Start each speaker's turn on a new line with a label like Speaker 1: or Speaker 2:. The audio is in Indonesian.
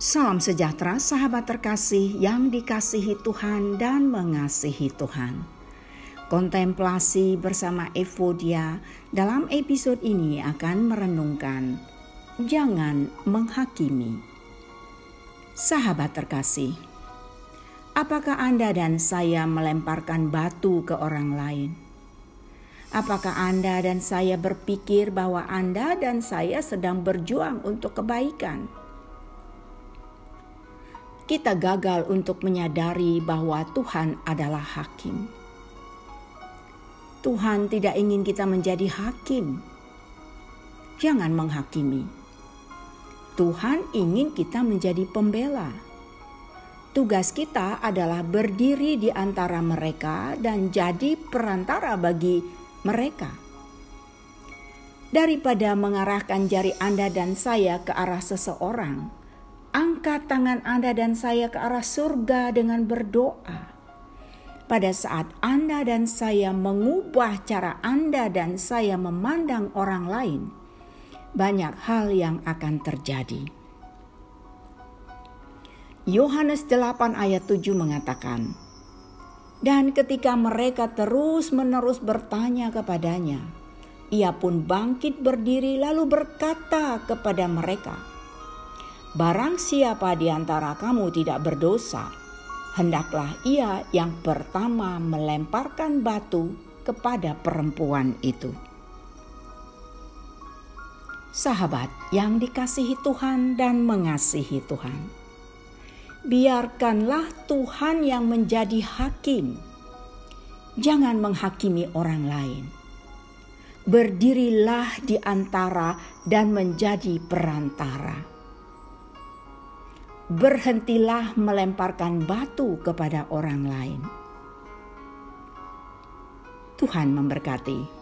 Speaker 1: Salam sejahtera sahabat terkasih yang dikasihi Tuhan dan mengasihi Tuhan. Kontemplasi bersama Evodia dalam episode ini akan merenungkan Jangan menghakimi. Sahabat terkasih, apakah Anda dan saya melemparkan batu ke orang lain? Apakah Anda dan saya berpikir bahwa Anda dan saya sedang berjuang untuk kebaikan? Kita gagal untuk menyadari bahwa Tuhan adalah hakim. Tuhan tidak ingin kita menjadi hakim. Jangan menghakimi. Tuhan ingin kita menjadi pembela. Tugas kita adalah berdiri di antara mereka dan jadi perantara bagi mereka. Daripada mengarahkan jari Anda dan saya ke arah seseorang, angkat tangan Anda dan saya ke arah surga dengan berdoa. Pada saat Anda dan saya mengubah cara Anda dan saya memandang orang lain, banyak hal yang akan terjadi. Yohanes 8 ayat 7 mengatakan, Dan ketika mereka terus-menerus bertanya kepadanya, ia pun bangkit berdiri lalu berkata kepada mereka, Barang siapa di antara kamu tidak berdosa, hendaklah ia yang pertama melemparkan batu kepada perempuan itu. Sahabat yang dikasihi Tuhan dan mengasihi Tuhan, biarkanlah Tuhan yang menjadi hakim. Jangan menghakimi orang lain. Berdirilah di antara dan menjadi perantara berhentilah melemparkan batu kepada orang lain. Tuhan memberkati.